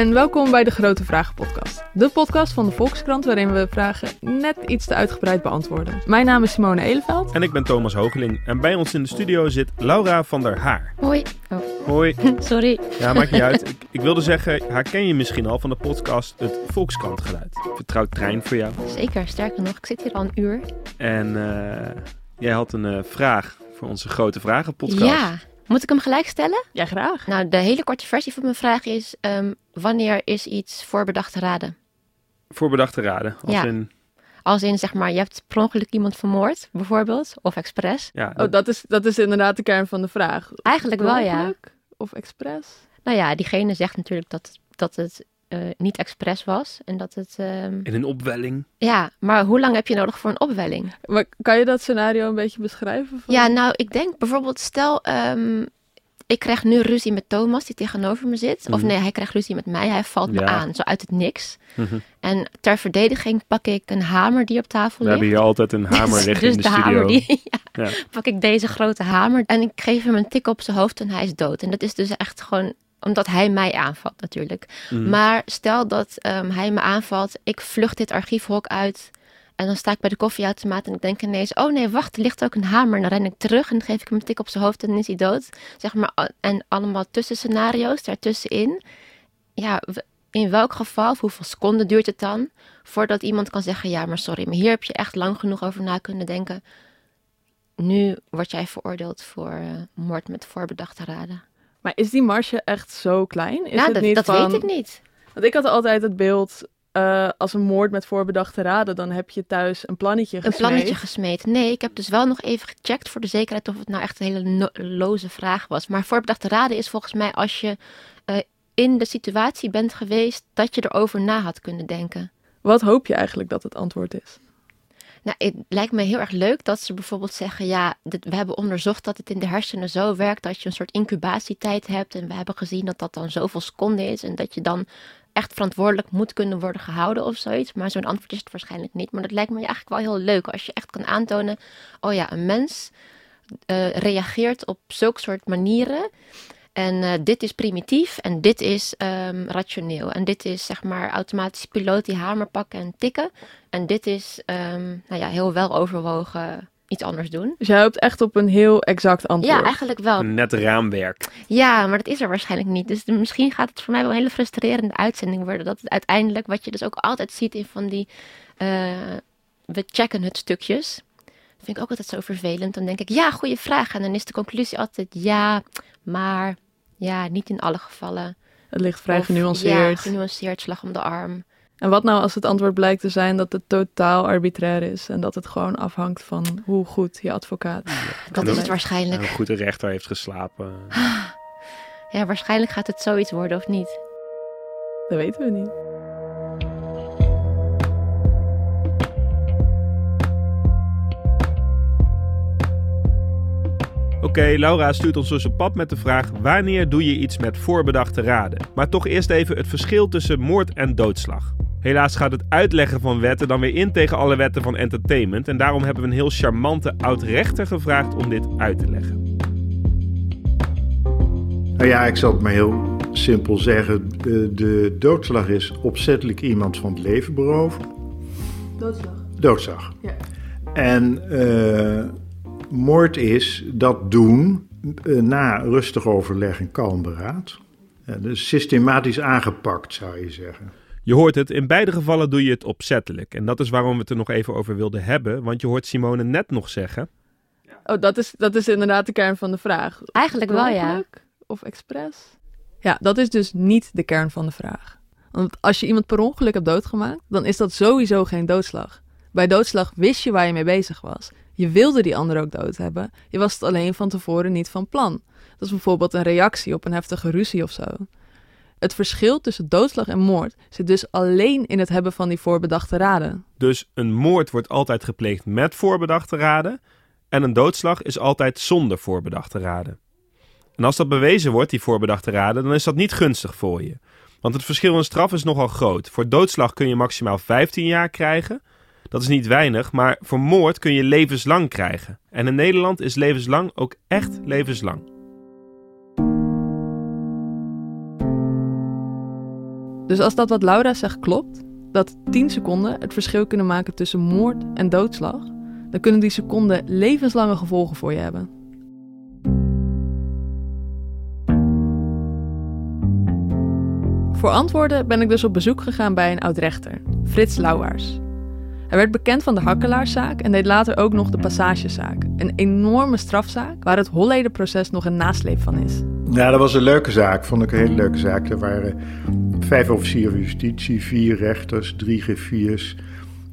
en welkom bij de Grote Vragen Podcast. De podcast van de Volkskrant waarin we vragen net iets te uitgebreid beantwoorden. Mijn naam is Simone Eleveld. En ik ben Thomas Hogeling. En bij ons in de studio zit Laura van der Haar. Hoi. Oh, Hoi. sorry. Ja, maakt niet uit. Ik, ik wilde zeggen, haar ken je misschien al van de podcast Het Volkskrant Geluid. Vertrouwd trein voor jou. Zeker, sterker nog, ik zit hier al een uur. En eh, jij had een eh, vraag voor onze Grote Vragen podcast. Ja, moet ik hem gelijk stellen? Ja, graag. Nou, de hele korte versie van mijn vraag is: ehm, wanneer is iets voorbedacht te raden? Voorbedacht te raden. Als Ja. in, Als in, zeg maar, je hebt per ongeluk iemand vermoord, bijvoorbeeld, of expres. ja, Oh, dat is, dat is inderdaad de kern van de vraag. Eigenlijk wel, ja. Ongeluk Of expres? Nou ja, diegene zegt natuurlijk dat, dat het eh, niet expres was en dat het. ehm, in een opwelling. Ja, maar hoe lang heb je nodig voor een opwelling? Maar kan je dat scenario een beetje beschrijven? Van... Ja, nou, ik denk bijvoorbeeld, stel, ehm, ik krijg nu ruzie met Thomas, die tegenover me zit. Of Mhm. nee, hij krijgt ruzie met mij, hij valt me aan, zo uit het niks. Mhm. En ter verdediging pak ik een hamer die op tafel We ligt. hebben hier altijd een hamer Dus- liggen dus in de, de studio. hamer, die, ja, Ja. pak ik deze grote hamer en ik geef hem een tik op zijn hoofd en hij is dood. En dat is dus echt gewoon omdat hij mij aanvalt natuurlijk. Mhm. Maar stel dat ehm, hij me aanvalt, ik vlucht dit archiefhok uit. En dan sta ik bij de koffieautomaat en ik denk ineens... oh nee, wacht, er ligt ook een hamer. En dan ren ik terug en dan geef ik hem een tik op zijn hoofd en dan is hij dood. Zeg maar, en allemaal tussenscenario's daartussenin. Ja, in welk geval, hoeveel seconden duurt het dan... voordat iemand kan zeggen... ja, maar sorry, maar hier heb je echt lang genoeg over na kunnen denken. Nu word jij veroordeeld voor eh, moord met voorbedachte raden. Maar is die marge echt zo klein? Is ja, het dat, niet dat van... weet ik niet. Want ik had altijd het beeld... eh, als een moord met voorbedachte raden, dan heb je thuis een plannetje Een gesmeed. plannetje gesmeed. Nee, ik heb dus wel nog even gecheckt voor de zekerheid of het nou echt een hele no- loze vraag was. Maar voorbedachte raden is volgens mij als je eh, in de situatie bent geweest dat je erover na had kunnen denken. Wat hoop je eigenlijk dat het antwoord is? Nou, het lijkt me heel erg leuk dat ze bijvoorbeeld zeggen: ja, we hebben onderzocht dat het in de hersenen zo werkt dat je een soort incubatietijd hebt. En we hebben gezien dat dat dan zoveel seconden is. En dat je dan echt verantwoordelijk moet kunnen worden gehouden of zoiets. Maar zo'n antwoord is het waarschijnlijk niet. Maar dat lijkt me eigenlijk wel heel leuk als je echt kan aantonen: oh ja, een mens eh, reageert op zulke soort manieren. En eh, dit is primitief en dit is ehm, rationeel. En dit is zeg maar automatisch piloot die hamer pakken en tikken. En dit is ehm, nou ja, heel wel overwogen iets anders doen. Dus jij hoopt echt op een heel exact antwoord. Ja, eigenlijk wel. Een net raamwerk. Ja, maar dat is er waarschijnlijk niet. Dus misschien gaat het voor mij wel een hele frustrerende uitzending worden. Dat het uiteindelijk, wat je dus ook altijd ziet in van die eh, we checken het stukjes. Dat vind ik ook altijd zo vervelend. Dan denk ik, ja, goede vraag. En dan is de conclusie altijd ja, maar ja, niet in alle gevallen. Het ligt vrij Of, genuanceerd. Ja, genuanceerd, slag om de arm. En wat nou als het antwoord blijkt te zijn dat het totaal arbitrair is en dat het gewoon afhangt van hoe goed je advocaat. Dat is het waarschijnlijk. Een goede rechter heeft geslapen. Ja, waarschijnlijk gaat het zoiets worden of niet. Dat weten we niet. Oké, Laura stuurt ons dus op pad met de vraag: wanneer doe je iets met voorbedachte raden? Maar toch eerst even het verschil tussen moord en doodslag. Helaas gaat het uitleggen van wetten dan weer in tegen alle wetten van entertainment. En daarom hebben we een heel charmante oud-rechter gevraagd om dit uit te leggen. Nou ja, ik zal het maar heel simpel zeggen. De, de doodslag is opzettelijk iemand van het leven beroven. Doodslag. Doodslag. Ja. En eh, moord is dat doen eh, na rustig overleg en kalm beraad. Eh, dus systematisch aangepakt, zou je zeggen. Je hoort het, in beide gevallen doe je het opzettelijk. En dat is waarom we het er nog even over wilden hebben. Want je hoort Simone net nog zeggen. Oh, dat is, dat is inderdaad de kern van de vraag. Eigenlijk wel, ja. Of expres? Ja, dat is dus niet de kern van de vraag. Want als je iemand per ongeluk hebt doodgemaakt, dan is dat sowieso geen doodslag. Bij doodslag wist je waar je mee bezig was. Je wilde die ander ook dood hebben. Je was het alleen van tevoren niet van plan. Dat is bijvoorbeeld een reactie op een heftige ruzie of zo. Het verschil tussen doodslag en moord zit dus alleen in het hebben van die voorbedachte raden. Dus een moord wordt altijd gepleegd met voorbedachte raden. En een doodslag is altijd zonder voorbedachte raden. En als dat bewezen wordt, die voorbedachte raden, dan is dat niet gunstig voor je. Want het verschil in straf is nogal groot. Voor doodslag kun je maximaal 15 jaar krijgen. Dat is niet weinig, maar voor moord kun je levenslang krijgen. En in Nederland is levenslang ook echt levenslang. Dus als dat wat Laura zegt klopt, dat 10 seconden het verschil kunnen maken tussen moord en doodslag, dan kunnen die seconden levenslange gevolgen voor je hebben. Voor antwoorden ben ik dus op bezoek gegaan bij een oud-rechter, Frits Lauwaars. Hij werd bekend van de Hakkelaarszaak en deed later ook nog de Passagezaak. Een enorme strafzaak waar het Hollederproces nog een nasleep van is. Ja, dat was een leuke zaak, vond ik een hele leuke zaak. Er waren vijf officieren van justitie, vier rechters, drie griffiers,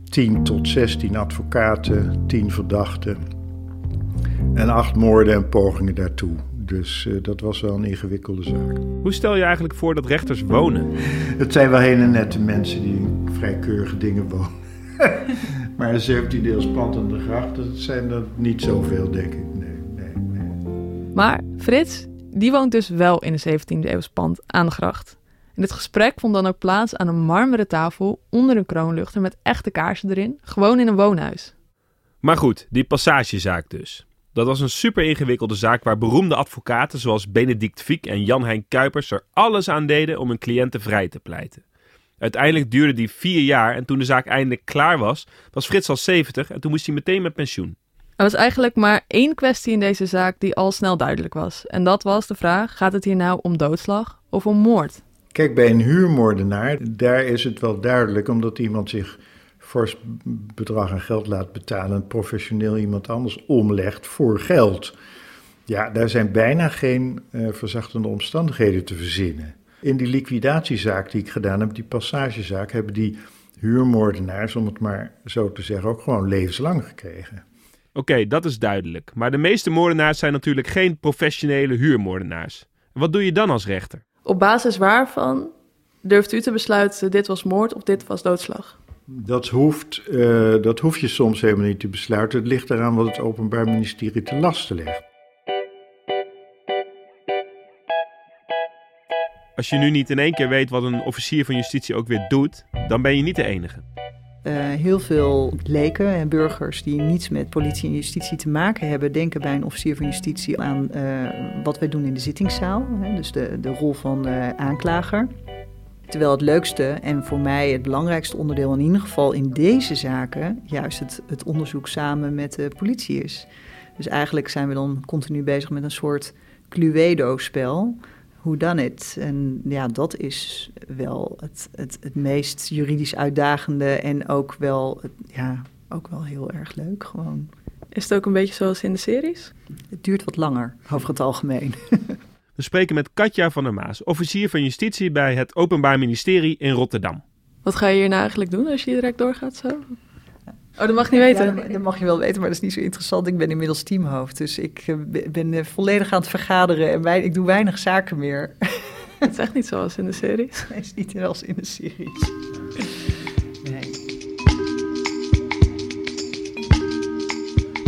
tien tot zestien advocaten, tien verdachten en acht moorden en pogingen daartoe. Dus uh, dat was wel een ingewikkelde zaak. Hoe stel je eigenlijk voor dat rechters wonen? Het zijn wel hele nette mensen die in vrij keurige dingen wonen. maar een 17 deels pand aan de gracht, dat zijn er niet zoveel, denk ik. Nee, nee, nee. Maar Frits, die woont dus wel in een 17e eeuws pand aan de gracht. En dit gesprek vond dan ook plaats aan een marmeren tafel onder een kroonluchter met echte kaarsen erin, gewoon in een woonhuis. Maar goed, die passagezaak dus. Dat was een super ingewikkelde zaak waar beroemde advocaten zoals Benedict Fiek en Jan-Hein Kuipers er alles aan deden om hun cliënten vrij te pleiten. Uiteindelijk duurde die vier jaar en toen de zaak eindelijk klaar was, was Frits al 70 en toen moest hij meteen met pensioen. Er was eigenlijk maar één kwestie in deze zaak die al snel duidelijk was. En dat was de vraag: gaat het hier nou om doodslag of om moord? Kijk, bij een huurmoordenaar, daar is het wel duidelijk, omdat iemand zich fors bedrag aan geld laat betalen en professioneel iemand anders omlegt voor geld. Ja, daar zijn bijna geen uh, verzachtende omstandigheden te verzinnen. In die liquidatiezaak die ik gedaan heb, die passagezaak, hebben die huurmoordenaars, om het maar zo te zeggen, ook gewoon levenslang gekregen. Oké, dat is duidelijk. Maar de meeste moordenaars zijn natuurlijk geen professionele huurmoordenaars. wat doe je dan als rechter? Op basis waarvan durft u te besluiten dit was moord of dit was doodslag? Dat hoeft, uh, dat hoef je soms helemaal niet te besluiten. Het ligt eraan wat het Openbaar Ministerie te lasten legt. Als je nu niet in één keer weet wat een officier van justitie ook weer doet, dan ben je niet de enige. Uh, heel veel leken en burgers die niets met politie en justitie te maken hebben, denken bij een officier van justitie aan uh, wat wij doen in de zittingszaal. Hè, dus de, de rol van aanklager. Terwijl het leukste en voor mij het belangrijkste onderdeel in ieder geval in deze zaken juist het, het onderzoek samen met de politie is. Dus eigenlijk zijn we dan continu bezig met een soort Cluedo-spel. Hoe dan het? En ja, dat is wel het, het, het meest juridisch uitdagende en ook wel, ja, ook wel heel erg leuk gewoon. Is het ook een beetje zoals in de series? Het duurt wat langer, over het algemeen. We spreken met Katja van der Maas, officier van justitie bij het Openbaar Ministerie in Rotterdam. Wat ga je hier nou eigenlijk doen als je direct doorgaat zo? Oh, dat mag je niet weten. Ja, dat mag je wel weten, maar dat is niet zo interessant. Ik ben inmiddels teamhoofd, dus ik eh, ben eh, volledig aan het vergaderen en wij, ik doe weinig zaken meer. Het is echt niet zoals in de series. Nee, het is niet zoals in de series. Nee.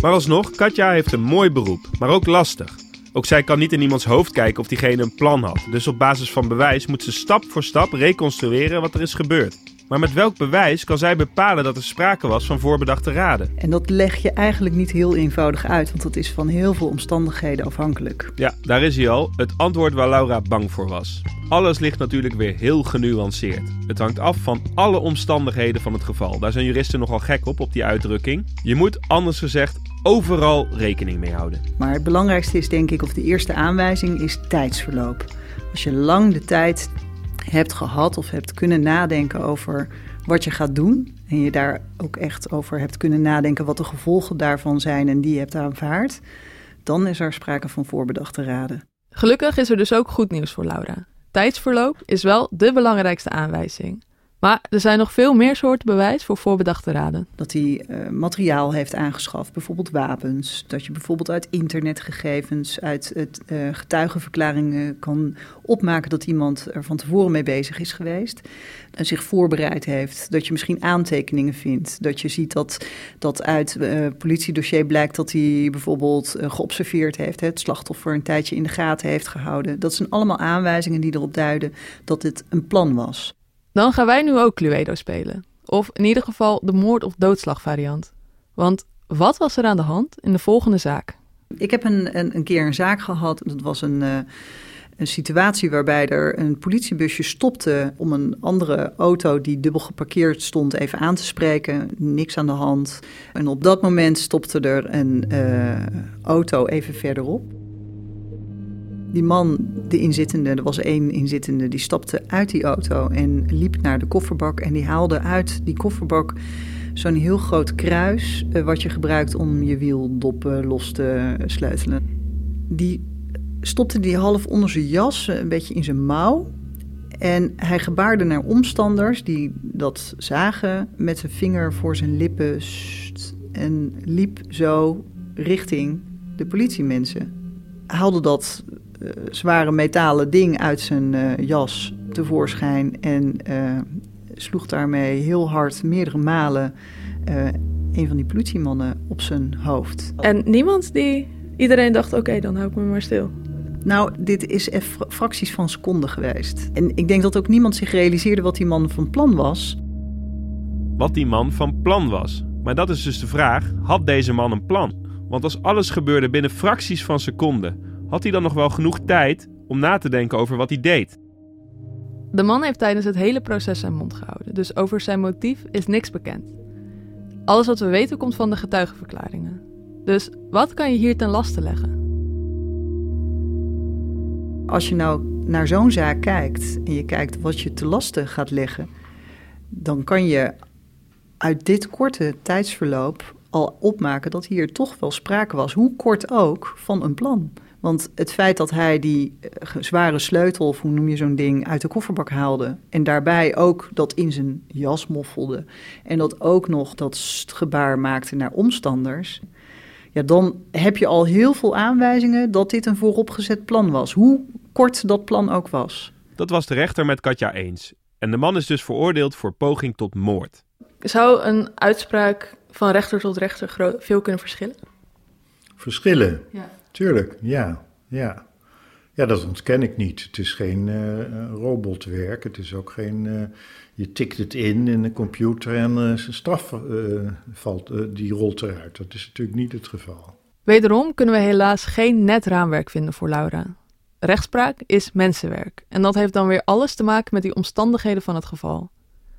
Maar alsnog, Katja heeft een mooi beroep, maar ook lastig. Ook zij kan niet in iemands hoofd kijken of diegene een plan had. Dus op basis van bewijs moet ze stap voor stap reconstrueren wat er is gebeurd. Maar met welk bewijs kan zij bepalen dat er sprake was van voorbedachte raden? En dat leg je eigenlijk niet heel eenvoudig uit, want dat is van heel veel omstandigheden afhankelijk. Ja, daar is hij al. Het antwoord waar Laura bang voor was. Alles ligt natuurlijk weer heel genuanceerd. Het hangt af van alle omstandigheden van het geval. Daar zijn juristen nogal gek op, op die uitdrukking. Je moet, anders gezegd, overal rekening mee houden. Maar het belangrijkste is denk ik, of de eerste aanwijzing, is tijdsverloop. Als je lang de tijd hebt gehad of hebt kunnen nadenken over wat je gaat doen. En je daar ook echt over hebt kunnen nadenken wat de gevolgen daarvan zijn en die je hebt aanvaard. Dan is er sprake van voorbedachte raden. Gelukkig is er dus ook goed nieuws voor Laura. Tijdsverloop is wel de belangrijkste aanwijzing. Maar er zijn nog veel meer soorten bewijs voor voorbedachte raden. Dat hij uh, materiaal heeft aangeschaft, bijvoorbeeld wapens. Dat je bijvoorbeeld uit internetgegevens, uit het, uh, getuigenverklaringen kan opmaken dat iemand er van tevoren mee bezig is geweest. En zich voorbereid heeft. Dat je misschien aantekeningen vindt. Dat je ziet dat, dat uit uh, politiedossier blijkt dat hij bijvoorbeeld geobserveerd heeft. Hè, het slachtoffer een tijdje in de gaten heeft gehouden. Dat zijn allemaal aanwijzingen die erop duiden dat dit een plan was. Dan gaan wij nu ook Cluedo spelen. Of in ieder geval de moord- of doodslagvariant. Want wat was er aan de hand in de volgende zaak? Ik heb een, een, een keer een zaak gehad. Dat was een, uh, een situatie waarbij er een politiebusje stopte om een andere auto die dubbel geparkeerd stond even aan te spreken. Niks aan de hand. En op dat moment stopte er een uh, auto even verderop. Die man, de inzittende, er was één inzittende, die stapte uit die auto en liep naar de kofferbak. En die haalde uit die kofferbak zo'n heel groot kruis, uh, wat je gebruikt om je wieldoppen los te sleutelen. Die stopte die half onder zijn jas, een beetje in zijn mouw. En hij gebaarde naar omstanders die dat zagen met zijn vinger voor zijn lippen en liep zo richting de politiemensen. Haalde dat zware metalen ding uit zijn uh, jas tevoorschijn en uh, sloeg daarmee heel hard meerdere malen een van die politiemannen op zijn hoofd. En niemand die. Iedereen dacht: oké, okay, dan hou ik me maar stil. Nou, dit is even fracties van seconden geweest. En ik denk dat ook niemand zich realiseerde wat die man van plan was. Wat die man van plan was. Maar dat is dus de vraag: had deze man een plan? Want als alles gebeurde binnen fracties van seconden, had hij dan nog wel genoeg tijd om na te denken over wat hij deed? De man heeft tijdens het hele proces zijn mond gehouden, dus over zijn motief is niks bekend. Alles wat we weten komt van de getuigenverklaringen. Dus wat kan je hier ten laste leggen? Als je nou naar zo'n zaak kijkt en je kijkt wat je te laste gaat leggen, dan kan je uit dit korte tijdsverloop al opmaken dat hier toch wel sprake was, hoe kort ook, van een plan. Want het feit dat hij die eh, zware sleutel, of hoe noem je zo'n ding, uit de kofferbak haalde. En daarbij ook dat in zijn jas moffelde. En dat ook nog dat gebaar maakte naar omstanders. Ja, dan heb je al heel veel aanwijzingen dat dit een vooropgezet plan was. Hoe kort dat plan ook was. Dat was de rechter met Katja eens. En de man is dus veroordeeld voor poging tot moord. Zou een uitspraak van rechter tot rechter veel kunnen verschillen? Verschillen? Ja. Tuurlijk, ja. Ja, ja dat ontken ik niet. Het is geen uh, robotwerk. Het is ook geen. Uh, je tikt het in in de computer en uh, zijn straf valt, die rolt eruit. Dat is natuurlijk niet het geval. Wederom kunnen we helaas geen net raamwerk vinden voor Laura. Rechtspraak is mensenwerk. En dat heeft dan weer alles te maken met die omstandigheden van het geval.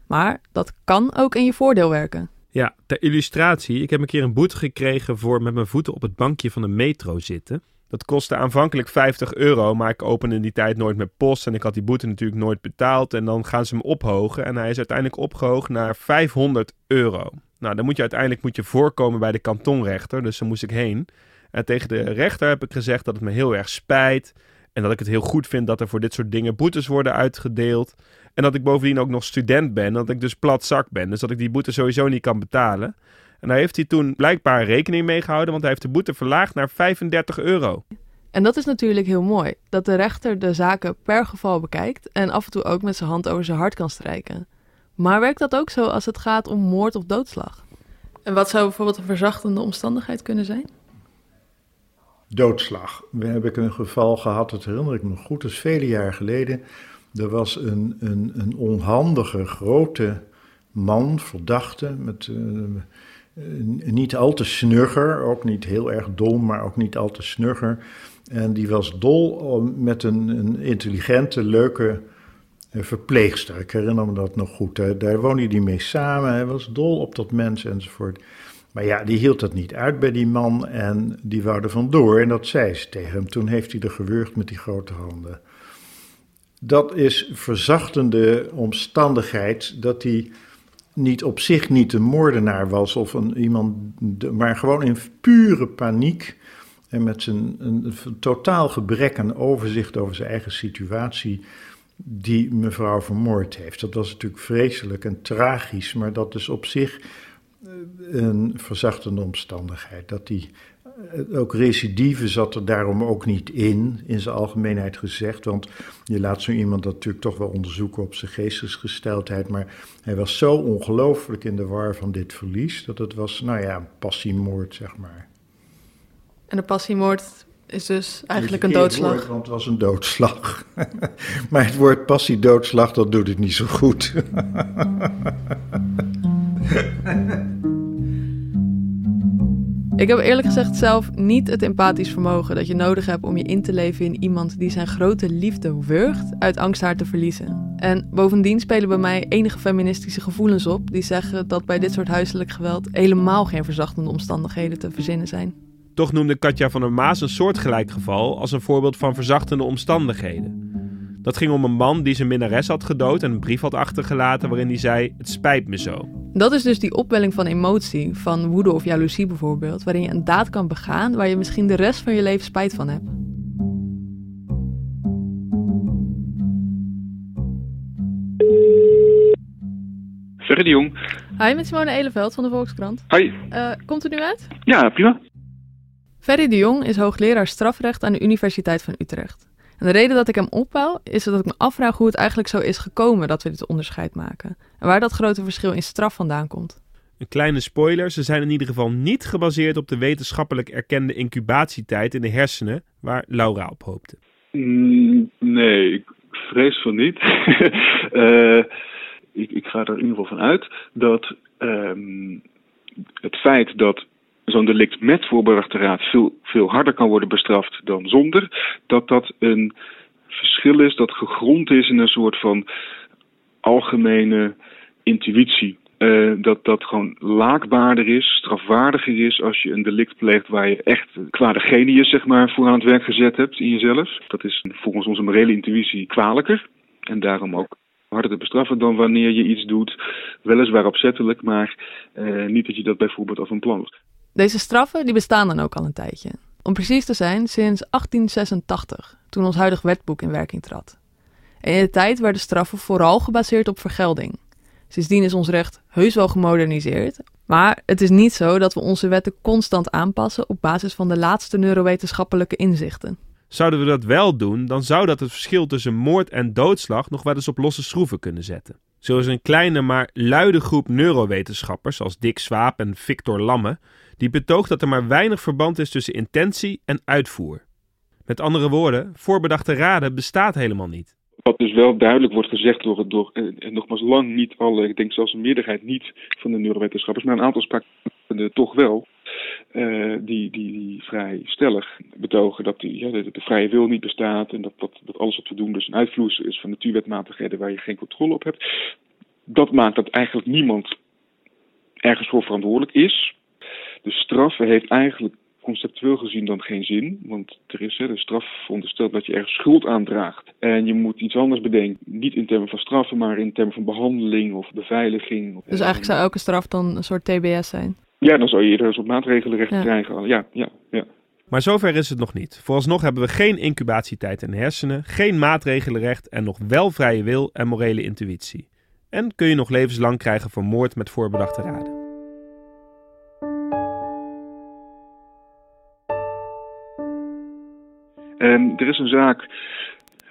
Maar dat kan ook in je voordeel werken. Ja, ter illustratie. Ik heb een keer een boete gekregen voor met mijn voeten op het bankje van de metro zitten. Dat kostte aanvankelijk 50 euro, maar ik opende in die tijd nooit met post en ik had die boete natuurlijk nooit betaald. En dan gaan ze hem ophogen en hij is uiteindelijk opgehoogd naar 500 euro. Nou, dan moet je uiteindelijk moet je voorkomen bij de kantonrechter, dus daar moest ik heen. En tegen de rechter heb ik gezegd dat het me heel erg spijt en dat ik het heel goed vind dat er voor dit soort dingen boetes worden uitgedeeld. En dat ik bovendien ook nog student ben, dat ik dus plat zak ben. Dus dat ik die boete sowieso niet kan betalen. En daar heeft hij toen blijkbaar rekening mee gehouden, want hij heeft de boete verlaagd naar 35 euro. En dat is natuurlijk heel mooi, dat de rechter de zaken per geval bekijkt en af en toe ook met zijn hand over zijn hart kan strijken. Maar werkt dat ook zo als het gaat om moord of doodslag? En wat zou bijvoorbeeld een verzachtende omstandigheid kunnen zijn? Doodslag. We hebben een geval gehad, dat herinner ik me goed, dat is vele jaar geleden. Er was een, een, een onhandige, grote man, verdachte, met uh, niet al te snugger, ook niet heel erg dom, maar ook niet al te snugger. En die was dol met een, intelligente, leuke uh, verpleegster. Ik herinner me dat nog goed. Daar woonde hij mee samen, hij was dol op dat mens enzovoort. Maar ja, die hield dat niet uit bij die man en die wou er vandoor. En dat zei ze tegen hem. Toen heeft hij er gewurgd met die grote handen. Dat is verzachtende omstandigheid dat hij niet op zich niet een moordenaar was of een, iemand, maar gewoon in pure paniek en met zijn een, totaal gebrek aan overzicht over zijn eigen situatie die mevrouw vermoord heeft. Dat was natuurlijk vreselijk en tragisch, maar dat is op zich eh, een verzachtende omstandigheid. Dat eh, ook recidive zat er daarom ook niet in, in zijn algemeenheid gezegd. Want je laat zo iemand dat natuurlijk toch wel onderzoeken op zijn geestesgesteldheid. Maar hij was zo ongelooflijk in de war van dit verlies, dat het was, nou ja, passiemoord, zeg maar. En een passiemoord is dus eigenlijk een doodslag? Woord, want het was een doodslag. maar het woord passie-doodslag, dat doet het niet zo goed. Ik heb eerlijk gezegd zelf niet het empathisch vermogen dat je nodig hebt om je in te leven in iemand die zijn grote liefde wurgt uit angst haar te verliezen. En bovendien spelen bij mij enige feministische gevoelens op die zeggen dat bij dit soort huiselijk geweld helemaal geen verzachtende omstandigheden te verzinnen zijn. Toch noemde Katja van der Maas een soortgelijk geval als een voorbeeld van verzachtende omstandigheden. Dat ging om een man die zijn minnares had gedood en een brief had achtergelaten waarin hij zei: Het spijt me zo. Dat is dus die opwelling van emotie, van woede of jaloezie bijvoorbeeld, waarin je een daad kan begaan waar je misschien de rest van je leven spijt van hebt. Ferry de Jong. Hi, met Simone Eleveld van de Volkskrant. Hi. Uh, komt u nu uit? Ja, prima. Ferry de Jong is hoogleraar strafrecht aan de Universiteit van Utrecht. En de reden dat ik hem opbouw is dat ik me afvraag hoe het eigenlijk zo is gekomen dat we dit onderscheid maken. En waar dat grote verschil in straf vandaan komt. Een kleine spoiler, ze zijn in ieder geval niet gebaseerd op de wetenschappelijk erkende incubatietijd in de hersenen waar Laura op hoopte. Mm, nee, ik vrees van niet. uh, ik, ik, ga er in ieder geval van uit dat um, het feit dat zo'n delict met voorbedachte veel, veel harder kan worden bestraft dan zonder, dat dat een verschil is dat gegrond is in een soort van algemene intuïtie. Uh, dat dat gewoon laakbaarder is, strafwaardiger is als je een delict pleegt waar je echt kwade genius zeg maar, voor aan het werk gezet hebt in jezelf. Dat is volgens onze morele intuïtie kwalijker en daarom ook harder te bestraffen dan wanneer je iets doet, weliswaar opzettelijk, maar uh, niet dat je dat bijvoorbeeld af een plan was. Deze straffen die bestaan dan ook al een tijdje. Om precies te zijn, sinds 1886, toen ons huidig wetboek in werking trad. En in de tijd werden straffen vooral gebaseerd op vergelding. Sindsdien is ons recht heus wel gemoderniseerd, maar het is niet zo dat we onze wetten constant aanpassen op basis van de laatste neurowetenschappelijke inzichten. Zouden we dat wel doen, dan zou dat het verschil tussen moord en doodslag nog wel eens op losse schroeven kunnen zetten. Zo is een kleine maar luide groep neurowetenschappers als Dick Swaap en Victor Lamme die betoogt dat er maar weinig verband is tussen intentie en uitvoer. Met andere woorden, voorbedachte raden bestaat helemaal niet. Wat dus wel duidelijk wordt gezegd door, door en nogmaals lang niet alle, ik denk zelfs een meerderheid niet van de neurowetenschappers, maar een aantal spraken toch wel, uh, die, die, die vrij stellig betogen dat die, ja, de, vrije wil niet bestaat en dat, dat, dat alles wat we doen dus een uitvloeisel is van natuurwetmatigheden waar je geen controle op hebt. Dat maakt dat eigenlijk niemand ergens voor verantwoordelijk is. De straf heeft eigenlijk conceptueel gezien dan geen zin. Want er is de straf veronderstelt dat je ergens schuld aandraagt. En je moet iets anders bedenken. Niet in termen van straffen, maar in termen van behandeling of beveiliging. Dus eigenlijk zou elke straf dan een soort TBS zijn? Ja, dan zou je eerder een soort maatregelenrecht ja. krijgen. Ja, ja, ja. Maar zover is het nog niet. Vooralsnog hebben we geen incubatietijd in de hersenen, geen maatregelenrecht en nog wel vrije wil en morele intuïtie. En kun je nog levenslang krijgen voor moord met voorbedachte raden. En er is een zaak,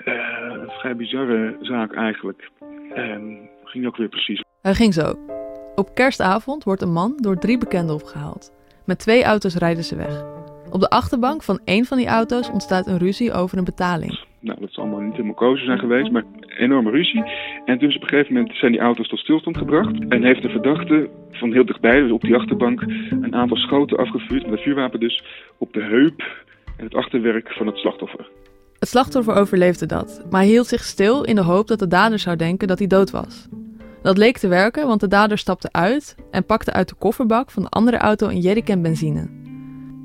uh, een vrij bizarre zaak eigenlijk. En ging ook weer precies. Hij ging zo. Op kerstavond wordt een man door drie bekenden opgehaald. Met twee auto's rijden ze weg. Op de achterbank van één van die auto's ontstaat een ruzie over een betaling. Nou, dat zal allemaal niet helemaal kozen zijn geweest, maar een enorme ruzie. En dus op een gegeven moment zijn die auto's tot stilstand gebracht. En heeft de verdachte van heel dichtbij, dus op die achterbank, een aantal schoten afgevuurd, met een vuurwapen dus, op de heup en het achterwerk van het slachtoffer. Het slachtoffer overleefde dat, maar hield zich stil in de hoop dat de dader zou denken dat hij dood was. Dat leek te werken, want de dader stapte uit en pakte uit de kofferbak van de andere auto een jerrycan benzine.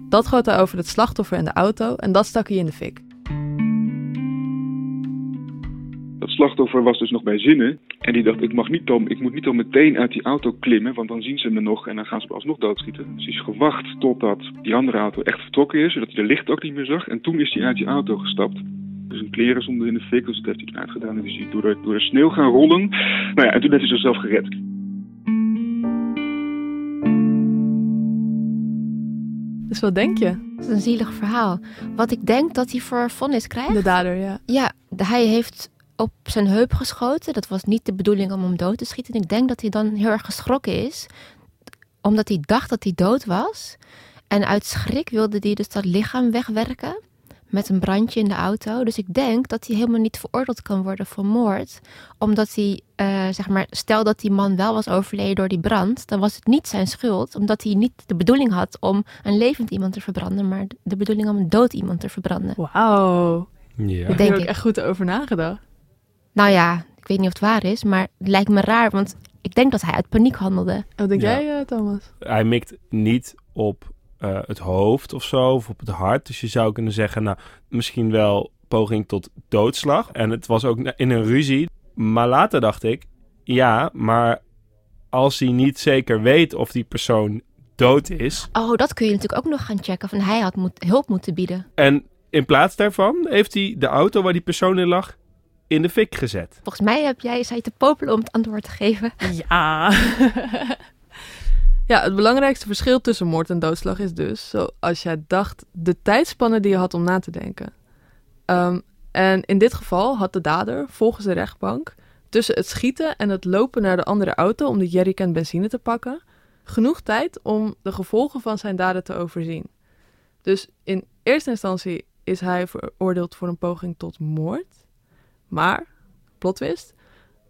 Dat goot hij over het slachtoffer en de auto en dat stak hij in de fik. Dat slachtoffer was dus nog bij zinnen en die dacht, ik, mag niet ik moet niet al meteen uit die auto klimmen, want dan zien ze me nog en dan gaan ze me alsnog doodschieten. Dus hij is gewacht totdat die andere auto echt vertrokken is, zodat hij de licht ook niet meer zag. En toen is hij uit die auto gestapt. Dus een kleren zonder in de fik, dus dat heeft hij toen uitgedaan. En dus is hij door de, door de sneeuw gaan rollen. Nou ja, en toen heeft hij zichzelf gered. Dus wat denk je? Dat is een zielig verhaal. Wat ik denk dat hij voor vonnis krijgt. De dader, ja. Ja, hij heeft op zijn heup geschoten. Dat was niet de bedoeling om hem dood te schieten. Ik denk dat hij dan heel erg geschrokken is. Omdat hij dacht dat hij dood was. En uit schrik wilde hij dus dat lichaam wegwerken. Met een brandje in de auto. Dus ik denk dat hij helemaal niet veroordeeld kan worden voor moord. Omdat hij, eh, zeg maar, stel dat die man wel was overleden door die brand, dan was het niet zijn schuld. Omdat hij niet de bedoeling had om een levend iemand te verbranden, maar de bedoeling om een dood iemand te verbranden. Wauw. Ja. Daar heb denk je ook ik. echt goed over nagedacht. Nou ja, ik weet niet of het waar is, maar het lijkt me raar, want ik denk dat hij uit paniek handelde. Wat denk Ja. jij, eh, Thomas? Hij mikt niet op eh, het hoofd of zo, of op het hart. Dus je zou kunnen zeggen, nou, misschien wel poging tot doodslag. En het was ook in een ruzie. Maar later dacht ik, ja, maar als hij niet zeker weet of die persoon dood is. Oh, dat kun je natuurlijk ook nog gaan checken. Van hij had moet, hulp moeten bieden. En in plaats daarvan heeft hij de auto waar die persoon in lag in de fik gezet. Volgens mij heb jij, zei te popelen om het antwoord te geven. Ja. ja, het belangrijkste verschil tussen moord en doodslag is dus, zoals jij dacht, de tijdspanne die je had om na te denken. Ehm, en in dit geval had de dader, volgens de rechtbank, tussen het schieten en het lopen naar de andere auto om de jerrycan benzine te pakken, genoeg tijd om de gevolgen van zijn daden te overzien. Dus in eerste instantie is hij veroordeeld voor een poging tot moord. Maar, plot twist,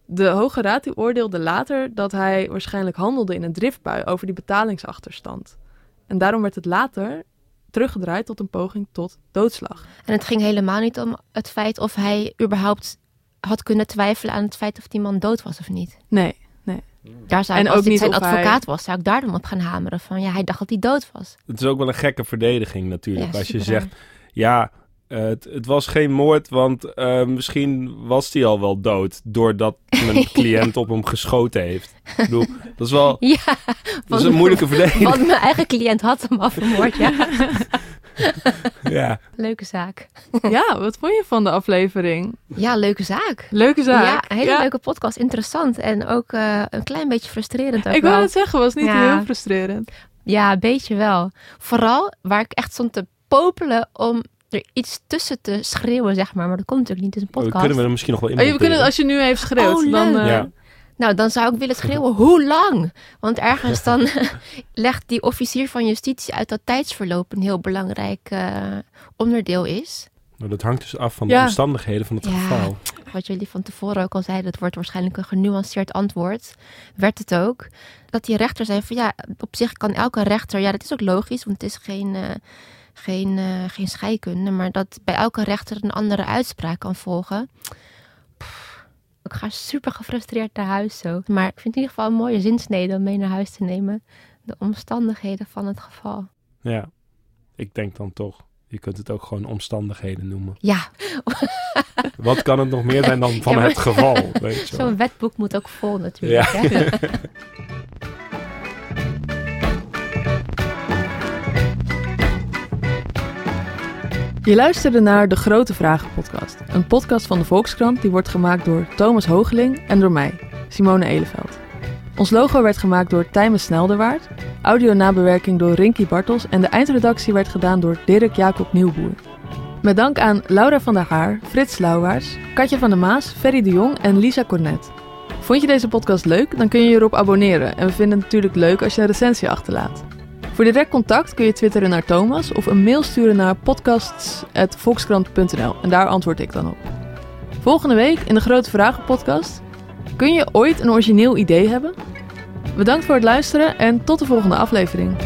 de Hoge Raad die oordeelde later dat hij waarschijnlijk handelde in een driftbui over die betalingsachterstand. En daarom werd het later teruggedraaid tot een poging tot doodslag. En het ging helemaal niet om het feit of hij überhaupt had kunnen twijfelen aan het feit of die man dood was of niet. Nee. Daar zou En als ook ik niet zijn hij- advocaat was, zou ik daar dan op gaan hameren. Van ja, hij dacht dat hij dood was. Het is ook wel een gekke verdediging natuurlijk. Ja, als je zegt, ja, eh, het, het was geen moord, want eh, misschien was hij al wel dood doordat mijn cliënt op hem geschoten heeft. Ik bedoel, dat is wel Ja, dat is een moeilijke verdediging. want mijn eigen cliënt had hem al vermoord. Ja, Ja. leuke zaak. Ja, wat vond je van de aflevering? Ja, leuke zaak. Leuke zaak. Ja, een hele Ja. leuke podcast. Interessant en ook eh, een klein beetje frustrerend ook Ik wou het zeggen, was niet Ja. heel frustrerend. Ja, een beetje wel. Vooral waar ik echt stond te popelen om er iets tussen te schreeuwen, zeg maar. Maar dat komt natuurlijk niet, het is een We podcast. kunnen we er misschien nog wel in Oh, we kunnen, monteren. als je nu heeft geschreeuwd, Oh, dan... eh, Ja. Nou, dan zou ik willen schreeuwen, hoe lang? Want ergens dan legt die officier van justitie uit dat tijdsverloop een heel belangrijk eh, onderdeel is. Nou, dat hangt dus af van de Ja. omstandigheden van het Ja. geval. Wat jullie van tevoren ook al zeiden, het wordt waarschijnlijk een genuanceerd antwoord. Werd het ook. Dat die rechter zei van ja, op zich kan elke rechter, ja dat is ook logisch, want het is geen, eh, geen, eh, geen scheikunde, maar dat bij elke rechter een andere uitspraak kan volgen. Pff, ik ga super gefrustreerd naar huis zo. Maar ik vind in ieder geval een mooie zinsnede om mee naar huis te nemen. De omstandigheden van het geval. Ja, ik denk dan toch. Je kunt het ook gewoon omstandigheden noemen. Ja, Wat kan het nog meer zijn dan van Ja, maar- het geval? Weet je wel? zo'n wetboek moet ook vol natuurlijk. Ja. Hè? Je luisterde naar de Grote Vragen podcast. Een podcast van de Volkskrant die wordt gemaakt door Thomas Hoogeling en door mij, Simone Eleveld. Ons logo werd gemaakt door Tijmen Snelderwaard, audio-nabewerking door Rinky Bartels en de eindredactie werd gedaan door Dirk Jacob Nieuwboer. Met dank aan Laura van der Haar, Frits Lauwaars, Katja van der Maas, Ferry de Jong en Lisa Cornet. Vond je deze podcast leuk? Dan kun je je erop abonneren en we vinden het natuurlijk leuk als je een recensie achterlaat. Voor direct contact kun je twitteren naar Thomas of een mail sturen naar podcasts.volkskrant.nl en daar antwoord ik dan op. Volgende week in de Grote Vragen podcast. Kun je ooit een origineel idee hebben? Bedankt voor het luisteren en tot de volgende aflevering.